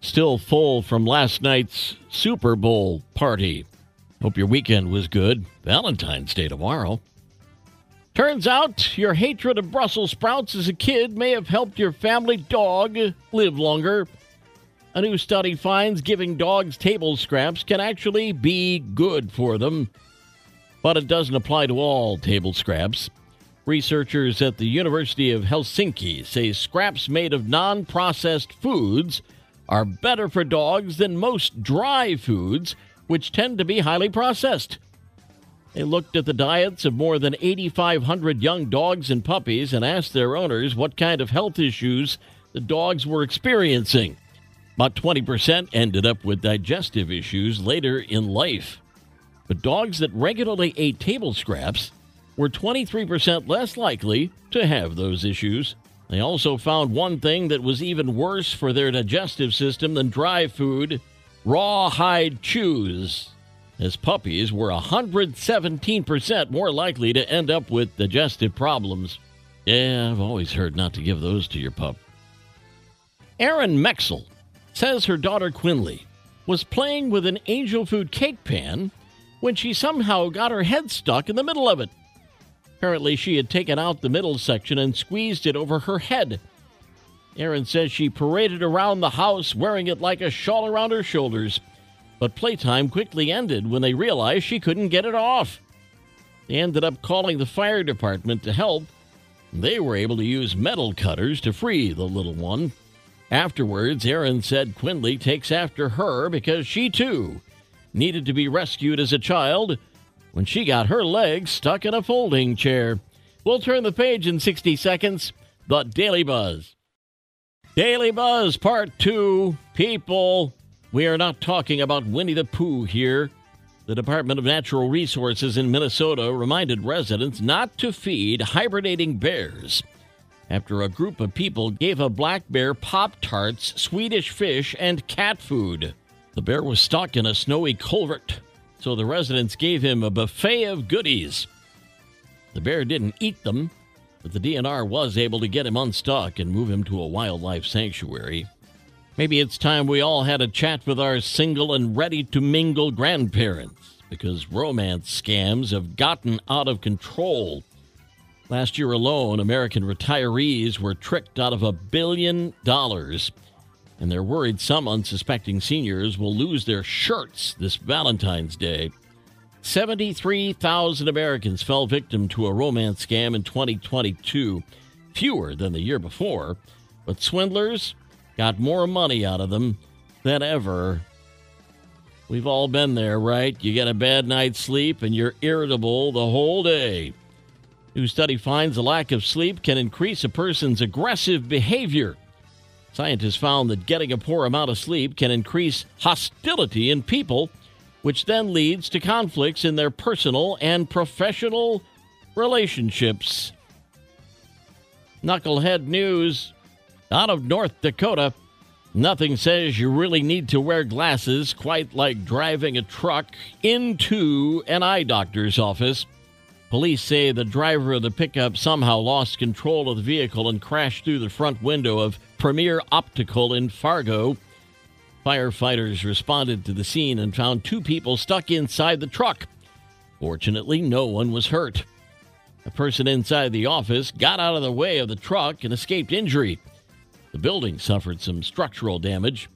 Still full from last night's Super Bowl party. Hope your weekend was good. Valentine's Day tomorrow. Turns out your hatred of Brussels sprouts as a kid may have helped your family dog live longer. A new study finds giving dogs table scraps can actually be good for them, but it doesn't apply to all table scraps. Researchers at the University of Helsinki say scraps made of non processed foods are better for dogs than most dry foods, which tend to be highly processed. They looked at the diets of more than 8,500 young dogs and puppies and asked their owners what kind of health issues the dogs were experiencing. About 20% ended up with digestive issues later in life. But dogs that regularly ate table scraps were 23% less likely to have those issues. They also found one thing that was even worse for their digestive system than dry food rawhide chews, as puppies were 117% more likely to end up with digestive problems. Yeah, I've always heard not to give those to your pup. Erin Mexel says her daughter Quinley was playing with an angel food cake pan when she somehow got her head stuck in the middle of it. Apparently, she had taken out the middle section and squeezed it over her head. Erin says she paraded around the house wearing it like a shawl around her shoulders, but playtime quickly ended when they realized she couldn't get it off. They ended up calling the fire department to help. They were able to use metal cutters to free the little one. Afterwards, Erin said Quinley takes after her because she too needed to be rescued as a child when she got her legs stuck in a folding chair. We'll turn the page in 60 seconds. The Daily Buzz. Daily Buzz Part 2. People, we are not talking about Winnie the Pooh here. The Department of Natural Resources in Minnesota reminded residents not to feed hibernating bears after a group of people gave a black bear Pop Tarts, Swedish fish, and cat food. The bear was stuck in a snowy culvert so the residents gave him a buffet of goodies. The bear didn't eat them, but the DNR was able to get him unstuck and move him to a wildlife sanctuary. Maybe it's time we all had a chat with our single and ready to mingle grandparents because romance scams have gotten out of control. Last year alone, American retirees were tricked out of a billion dollars and they're worried some unsuspecting seniors will lose their shirts this Valentine's Day. 73,000 Americans fell victim to a romance scam in 2022, fewer than the year before, but swindlers got more money out of them than ever. We've all been there, right? You get a bad night's sleep and you're irritable the whole day. New study finds a lack of sleep can increase a person's aggressive behavior Scientists found that getting a poor amount of sleep can increase hostility in people, which then leads to conflicts in their personal and professional relationships. Knucklehead news out of North Dakota. Nothing says you really need to wear glasses quite like driving a truck into an eye doctor's office. Police say the driver of the pickup somehow lost control of the vehicle and crashed through the front window of Premier Optical in Fargo. Firefighters responded to the scene and found two people stuck inside the truck. Fortunately, no one was hurt. A person inside the office got out of the way of the truck and escaped injury. The building suffered some structural damage.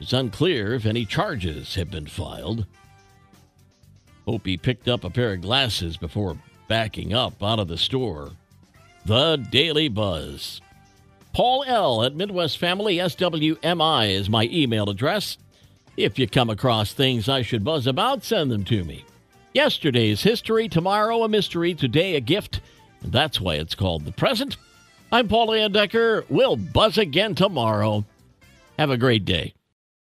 It's unclear if any charges have been filed. Hope he picked up a pair of glasses before backing up out of the store. The Daily Buzz. Paul L. at Midwest Family SWMI is my email address. If you come across things I should buzz about, send them to me. Yesterday's history, tomorrow a mystery, today a gift, and that's why it's called the present. I'm Paul Layendecker. We'll buzz again tomorrow. Have a great day.